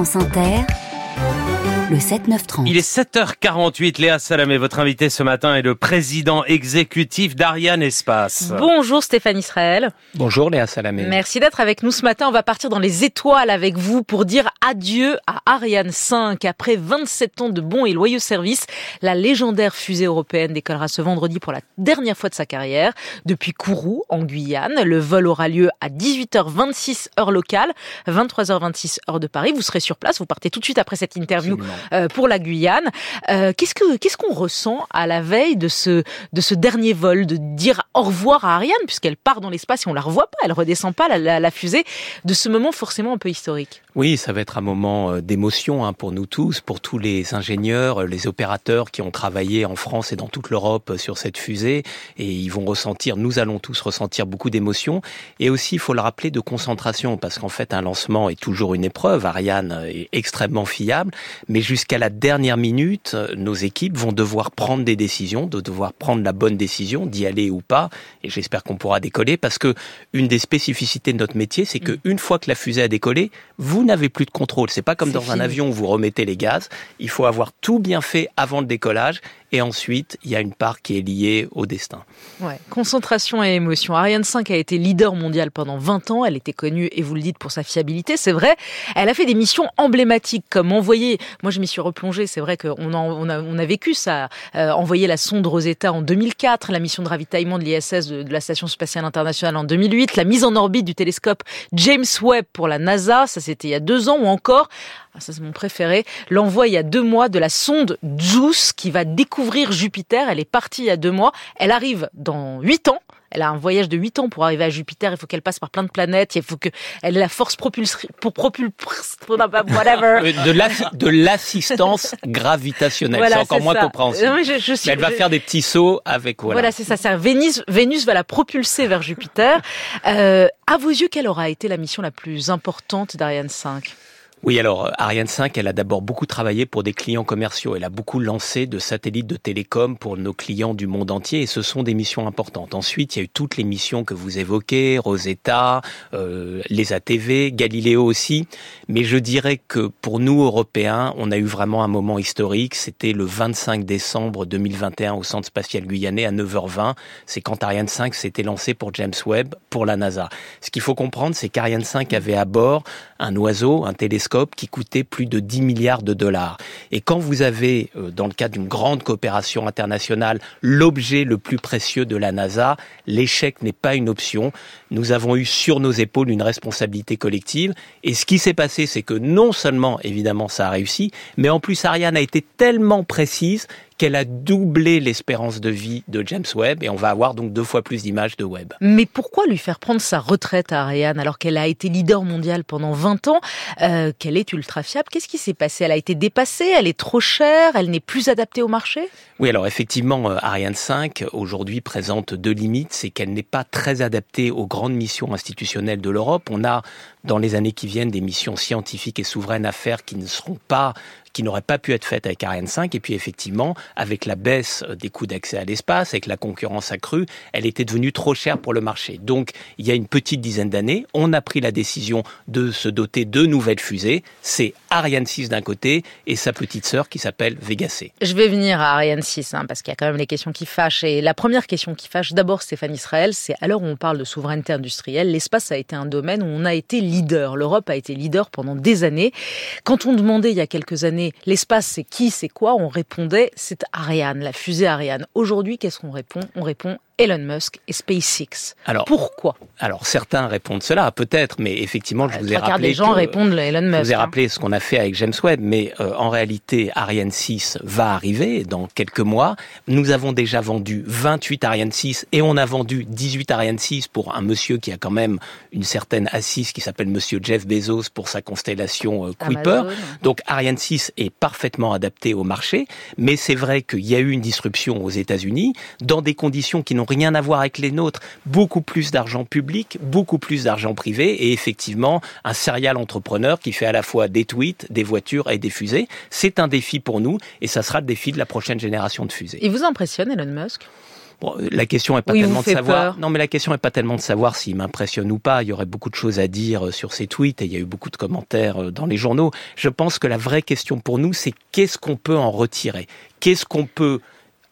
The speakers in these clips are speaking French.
France Inter, le 7-9-30. Il est 7h48, Léa Salamé, votre invité ce matin est le président exécutif d'Ariane Espace. Bonjour Stéphane Israël. Bonjour Léa Salamé. Merci d'être avec nous ce matin. On va partir dans les étoiles avec vous pour dire adieu à Ariane 5. Après 27 ans de bons et loyaux services, la légendaire fusée européenne décollera ce vendredi pour la dernière fois de sa carrière depuis Kourou, en Guyane. Le vol aura lieu à 18h26 heure locale, 23h26 heure de Paris. Vous serez sur place, vous partez tout de suite après cette interview pour la Guyane. Euh, qu'est-ce que qu'est-ce qu'on ressent à la veille de ce de ce dernier vol, de dire au revoir à Ariane puisqu'elle part dans l'espace et on la revoit pas, elle redescend pas la, la, fusée, de ce moment forcément un peu historique? Oui, ça va être un moment euh, d'émotion hein, pour nous tous, pour tous les ingénieurs, les opérateurs qui ont travaillé en France et dans toute l'Europe sur cette fusée et ils vont ressentir, nous allons tous ressentir beaucoup d'émotion et aussi il faut le rappeler de concentration parce qu'en fait un lancement est toujours une épreuve. Ariane est extrêmement fiable, mais jusqu'à la dernière minute, nos équipes vont devoir prendre des décisions, de devoir prendre la bonne décision d'y aller ou pas. Et j'espère qu'on pourra décoller parce que une des spécificités de notre métier, c'est que une fois que la fusée a décollé, vous n'avez plus de contrôle. C'est pas comme dans fini. un avion où vous remettez les gaz. Il faut avoir tout bien fait avant le décollage et ensuite, il y a une part qui est liée au destin. Ouais. Concentration et émotion. Ariane 5 a été leader mondial pendant 20 ans. Elle était connue, et vous le dites, pour sa fiabilité. C'est vrai. Elle a fait des missions emblématiques comme envoyer. Moi, je m'y suis replongée. C'est vrai qu'on on a, on a vécu ça. Euh, envoyer la sonde Rosetta en 2004, la mission de ravitaillement de l'ISS de, de, la Station spatiale internationale en 2008, la mise en orbite du télescope James Webb pour la NASA. Ça, c'était il y a deux ans ou encore. Ah, ça c'est mon préféré, l'envoi il y a deux mois de la sonde JUICE qui va découvrir Jupiter. Elle est partie il y a deux mois. Elle arrive dans huit ans. Elle a un voyage de 8 ans pour arriver à Jupiter. Il faut qu'elle passe par plein de planètes. Il faut qu'elle ait la force propulsée pour propulser, whatever. De l'assistance gravitationnelle. Voilà, c'est encore moins ça. compréhensible. Oui, je, je suis, Mais elle va je... faire des petits sauts avec, voilà. Voilà, c'est ça. ça. Vénus, Vénus va la propulser vers Jupiter. Euh, à vos yeux, quelle aura été la mission la plus importante d'Ariane 5 oui, alors Ariane 5, elle a d'abord beaucoup travaillé pour des clients commerciaux. Elle a beaucoup lancé de satellites de télécom pour nos clients du monde entier et ce sont des missions importantes. Ensuite, il y a eu toutes les missions que vous évoquez, Rosetta, euh, les ATV, Galileo aussi. Mais je dirais que pour nous, Européens, on a eu vraiment un moment historique. C'était le 25 décembre 2021 au Centre spatial guyanais à 9h20. C'est quand Ariane 5 s'était lancé pour James Webb, pour la NASA. Ce qu'il faut comprendre, c'est qu'Ariane 5 avait à bord un oiseau, un télescope qui coûtait plus de 10 milliards de dollars. Et quand vous avez, dans le cadre d'une grande coopération internationale, l'objet le plus précieux de la NASA, l'échec n'est pas une option. Nous avons eu sur nos épaules une responsabilité collective. Et ce qui s'est passé, c'est que non seulement, évidemment, ça a réussi, mais en plus, Ariane a été tellement précise qu'elle a doublé l'espérance de vie de James Webb et on va avoir donc deux fois plus d'images de Webb. Mais pourquoi lui faire prendre sa retraite à Ariane alors qu'elle a été leader mondial pendant 20 ans, euh, qu'elle est ultra fiable? Qu'est-ce qui s'est passé? Elle a été dépassée, elle est trop chère, elle n'est plus adaptée au marché? Oui, alors effectivement, Ariane 5 aujourd'hui présente deux limites, c'est qu'elle n'est pas très adaptée aux grandes missions institutionnelles de l'Europe. On a dans les années qui viennent des missions scientifiques et souveraines à faire qui ne seront pas qui n'auraient pas pu être faites avec Ariane 5. Et puis effectivement, avec la baisse des coûts d'accès à l'espace, avec la concurrence accrue, elle était devenue trop chère pour le marché. Donc, il y a une petite dizaine d'années, on a pris la décision de se doter de nouvelles fusées. C'est Ariane 6 d'un côté et sa petite sœur qui s'appelle Vega C. Je vais venir à Ariane 6 hein, parce qu'il y a quand même les questions qui fâchent. Et la première question qui fâche, d'abord Stéphane Israël, c'est où on parle de souveraineté industrielle, l'espace a été un domaine où on a été L'Europe a été leader pendant des années. Quand on demandait il y a quelques années l'espace c'est qui, c'est quoi, on répondait c'est Ariane, la fusée Ariane. Aujourd'hui, qu'est-ce qu'on répond? On répond Elon Musk et SpaceX. Alors, Pourquoi? Alors certains répondent cela, peut-être, mais effectivement, je Euh, vous ai rappelé des gens que- répondent Elon Je Musk. vous ai hein. rappelé ce qu'on a fait avec James Webb, mais euh, en réalité, Ariane 6 va arriver dans quelques mois. Nous avons déjà vendu 28 Ariane 6 et on a vendu 18 Ariane 6 pour un monsieur qui a quand même une certaine assise qui s'appelle monsieur Jeff Bezos pour sa constellation euh, Kuiper. Amazon. Donc Ariane 6 est parfaitement adapté au marché, mais c'est vrai qu'il y a eu une disruption aux États-Unis dans des conditions qui n'ont rien à voir avec les nôtres. Beaucoup plus d'argent public, beaucoup plus d'argent privé et effectivement un serial entrepreneur qui fait à la fois des tweets, des voitures et des fusées. C'est un défi pour nous et ça sera le défi de la prochaine génération de fusées. Il vous impressionne Elon Musk? Bon, la question est pas Oui, tellement de savoir. peur. Non, mais la question est pas tellement de savoir s'il m'impressionne ou pas. Il y aurait beaucoup de choses à dire euh, sur ces tweets et il y a eu beaucoup de commentaires euh, dans les journaux. Je pense que la vraie question pour nous, c'est qu'est-ce qu'on peut en retirer? Qu'est-ce qu'on peut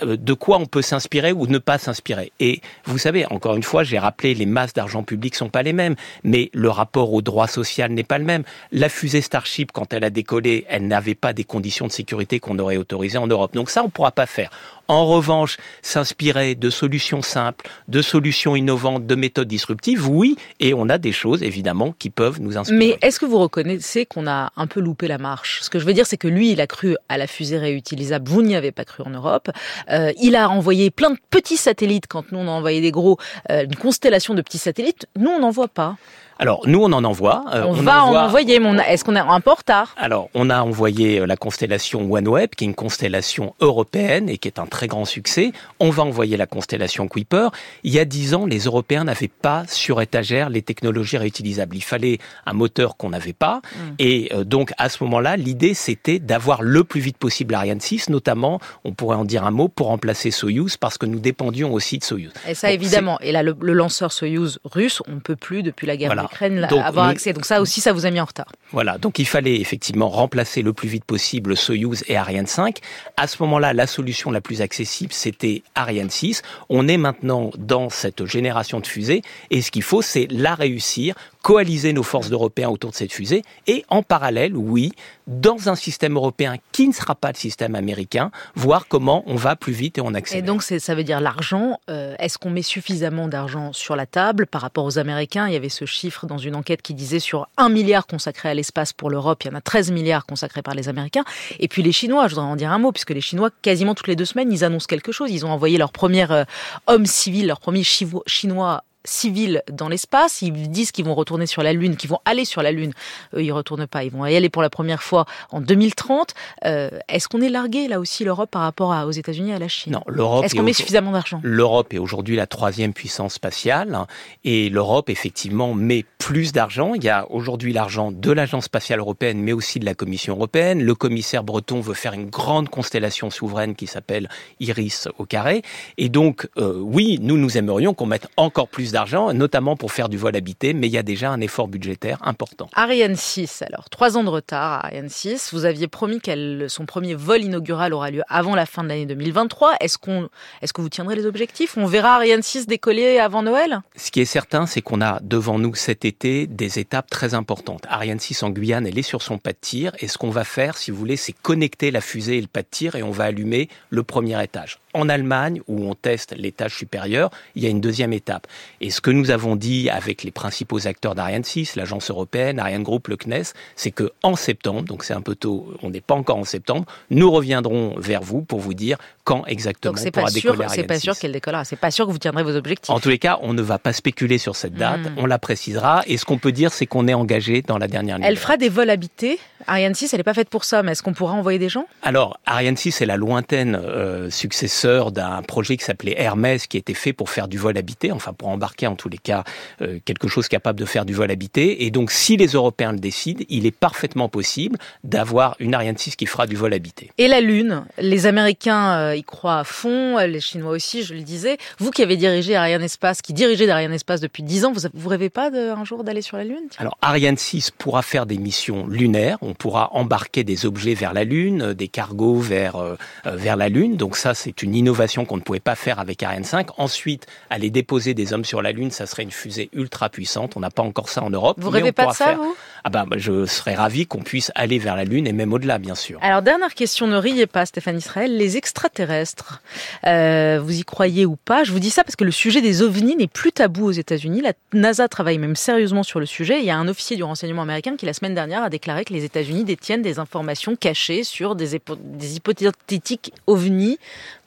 de quoi on peut s'inspirer ou ne pas s'inspirer. Et vous savez, encore une fois, j'ai rappelé, les masses d'argent public sont pas les mêmes, mais le rapport au droit social n'est pas le même. La fusée Starship, quand elle a décollé, elle n'avait pas des conditions de sécurité qu'on aurait autorisées en Europe. Donc ça, on pourra pas faire. En revanche, s'inspirer de solutions simples, de solutions innovantes, de méthodes disruptives, oui, et on a des choses, évidemment, qui peuvent nous inspirer. Mais est-ce que vous reconnaissez qu'on a un peu loupé la marche? Ce que je veux dire, c'est que lui, il a cru à la fusée réutilisable. Vous n'y avez pas cru en Europe. Euh, il a envoyé plein de petits satellites quand nous on a envoyé des gros, euh, une constellation de petits satellites. Nous, on n'en voit pas. Alors, nous, on en envoie. euh, on, va envoie- en envoyer, mais est-ce qu'on est un peu en retard Alors, on a envoyé euh, la constellation OneWeb, qui est une constellation européenne et qui est un très grand succès. On va envoyer la constellation Kuiper. Il y a dix ans, les Européens n'avaient pas sur étagère les technologies réutilisables. Il fallait un moteur qu'on n'avait pas. Mm. Et euh, donc, à ce moment-là, l'idée, c'était d'avoir le plus vite possible Ariane 6, notamment, on pourrait en dire un mot, pour remplacer Soyuz, parce que nous dépendions aussi de Soyuz. Et ça, évidemment. Et là, le, le lanceur Soyuz russe, on ne peut plus, depuis la guerre Voilà. Donc, avoir accès. Donc ça aussi, ça vous a mis en retard. Voilà, donc il fallait effectivement remplacer le plus vite possible Soyuz et Ariane 5. À ce moment-là, la solution la plus accessible, c'était Ariane 6. On est maintenant dans cette génération de fusées et ce qu'il faut, c'est la réussir, coaliser nos forces d'Européens autour de cette fusée et en parallèle, oui, dans un système européen qui ne sera pas le système américain, voir comment on va plus vite et on Et accélère. donc, c'est- ça veut dire l'argent. Euh, Est-ce qu'on met suffisamment d'argent sur la table par rapport aux Américains? Il y avait ce chiffre dans une enquête qui disait sur 1 milliard consacré à l'espace pour l'Europe, il y en a 13 milliards consacrés par les Américains. Et puis les Chinois, je voudrais en dire un mot, puisque les Chinois, quasiment toutes les deux semaines, ils annoncent quelque chose. Ils ont envoyé leur premier euh, homme civil, leur premier Chinois civil dans l'espace. Ils disent qu'ils vont retourner sur la Lune, qu'ils vont aller sur la Lune. Eux, ils retournent pas. Ils vont y aller pour la première fois en 2030. Euh, Est-ce qu'on est largué, là aussi, l'Europe, par rapport à- aux États-Unis et à la Chine? Non, l'Europe Est-ce est qu'on met suffisamment d'argent? L'Europe est aujourd'hui la troisième puissance spatiale et l'Europe effectivement met plus d'argent. Il y a aujourd'hui l'argent de l'Agence spatiale européenne mais aussi de la Commission européenne. Le commissaire breton veut faire une grande constellation souveraine qui s'appelle Iris au carré. Et donc euh, oui, nous nous aimerions qu'on mette encore plus d'argent, notamment pour faire du vol habité, mais il y a déjà un effort budgétaire important. Ariane 6, alors, trois ans de retard à Ariane 6. Vous aviez promis que son premier vol inaugural aura lieu avant la fin de l'année 2023. Est-ce qu'on, est-ce que vous tiendrez les objectifs? On verra Ariane 6 décoller avant Noël? Ce qui est certain, c'est qu'on a devant nous cet été des étapes très importantes. Ariane 6 en Guyane, elle est sur son pas de tir. Et ce qu'on va faire, si vous voulez, c'est connecter la fusée et le pas de tir et on va allumer le premier étage. En Allemagne, où on teste l'étage supérieur, il y a une deuxième étape. Et ce que nous avons dit avec les principaux acteurs d'Ariane 6, l'agence européenne, Ariane Group, le CNES, c'est que en septembre, donc c'est un peu tôt, on n'est pas encore en septembre, nous reviendrons vers vous pour vous dire quand exactement Donc c'est pourra pas sûr, décoller c'est Ariane pas 6. sûr qu'elle décollera. C'est pas sûr que vous tiendrez vos objectifs. En tous les cas, on ne va pas spéculer sur cette date, Mm. on la précisera. Et ce qu'on peut dire, c'est qu'on est engagé dans la dernière ligne. Elle fera des vols habités. Ariane 6, elle n'est pas faite pour ça, mais est-ce qu'on pourra envoyer des gens? Alors, Ariane 6 est la lointaine euh, successeur d'un projet qui s'appelait Hermès, qui était fait pour faire du vol habité, enfin pour embarquer en tous les cas euh, quelque chose capable de faire du vol habité. Et donc, si les Européens le décident, il est parfaitement possible d'avoir une Ariane 6 qui fera du vol habité. Et la Lune, les Américains euh, y croient à fond, les Chinois aussi, je le disais. Vous qui avez dirigé Ariane Espace, qui dirigez Ariane Espace depuis 10 ans, vous, vous rêvez pas de, un jour d'aller sur la Lune Alors Ariane 6 pourra faire des missions lunaires, on pourra embarquer des objets vers la Lune, euh, des cargos vers euh, euh, vers la Lune. Donc ça c'est une innovation qu'on ne pouvait pas faire avec Ariane 5. Ensuite, aller déposer des hommes sur la Lune, ça serait une fusée ultra puissante. On n'a pas encore ça en Europe. Vous mais rêvez on pas de ça, faire- vous? Ah bah, je serais ravi qu'on puisse aller vers la Lune et même au-delà, bien sûr. Alors, dernière question, ne riez pas, Stéphane Israël. Les extraterrestres, euh, vous y croyez ou pas? Je vous dis ça parce que le sujet des ovnis n'est plus tabou aux États-Unis. La NASA travaille même sérieusement sur le sujet. Il y a un officier du renseignement américain qui, la semaine dernière, a déclaré que les États-Unis détiennent des informations cachées sur des, des hypothétiques ovnis.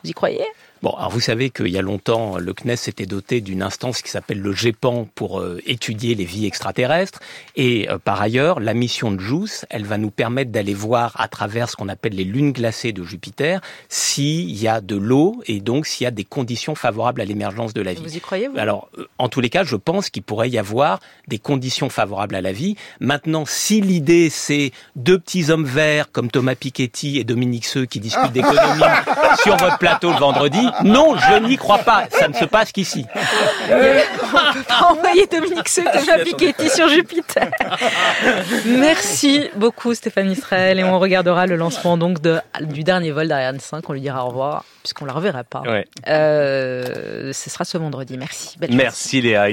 Vous y croyez? Bon, alors vous savez qu'il y a longtemps, le CNES s'était doté d'une instance qui s'appelle le GEPAN pour euh, étudier les vies extraterrestres. Et euh, par ailleurs, la mission de JUICE, elle va nous permettre d'aller voir à travers ce qu'on appelle les lunes glacées de Jupiter s'il y a de l'eau et donc s'il y a des conditions favorables à l'émergence de la vie. Vous y croyez vous? Alors, euh, en tous les cas, je pense qu'il pourrait y avoir des conditions favorables à la vie. Maintenant, si l'idée c'est deux petits hommes verts comme Thomas Piketty et Dominique Seux qui discutent d'économie sur votre plateau le vendredi, non, je n'y crois pas. Ça ne se passe qu'ici. On peut pas envoyer Dominique Sotomayor Piketty sur Jupiter. Merci beaucoup Stéphane Israël et on regardera le lancement donc de, du dernier vol d'Ariane 5. On lui dira au revoir puisqu'on la reverra pas. Ouais. Euh, ce sera ce vendredi. Merci. Belle. Merci Léa.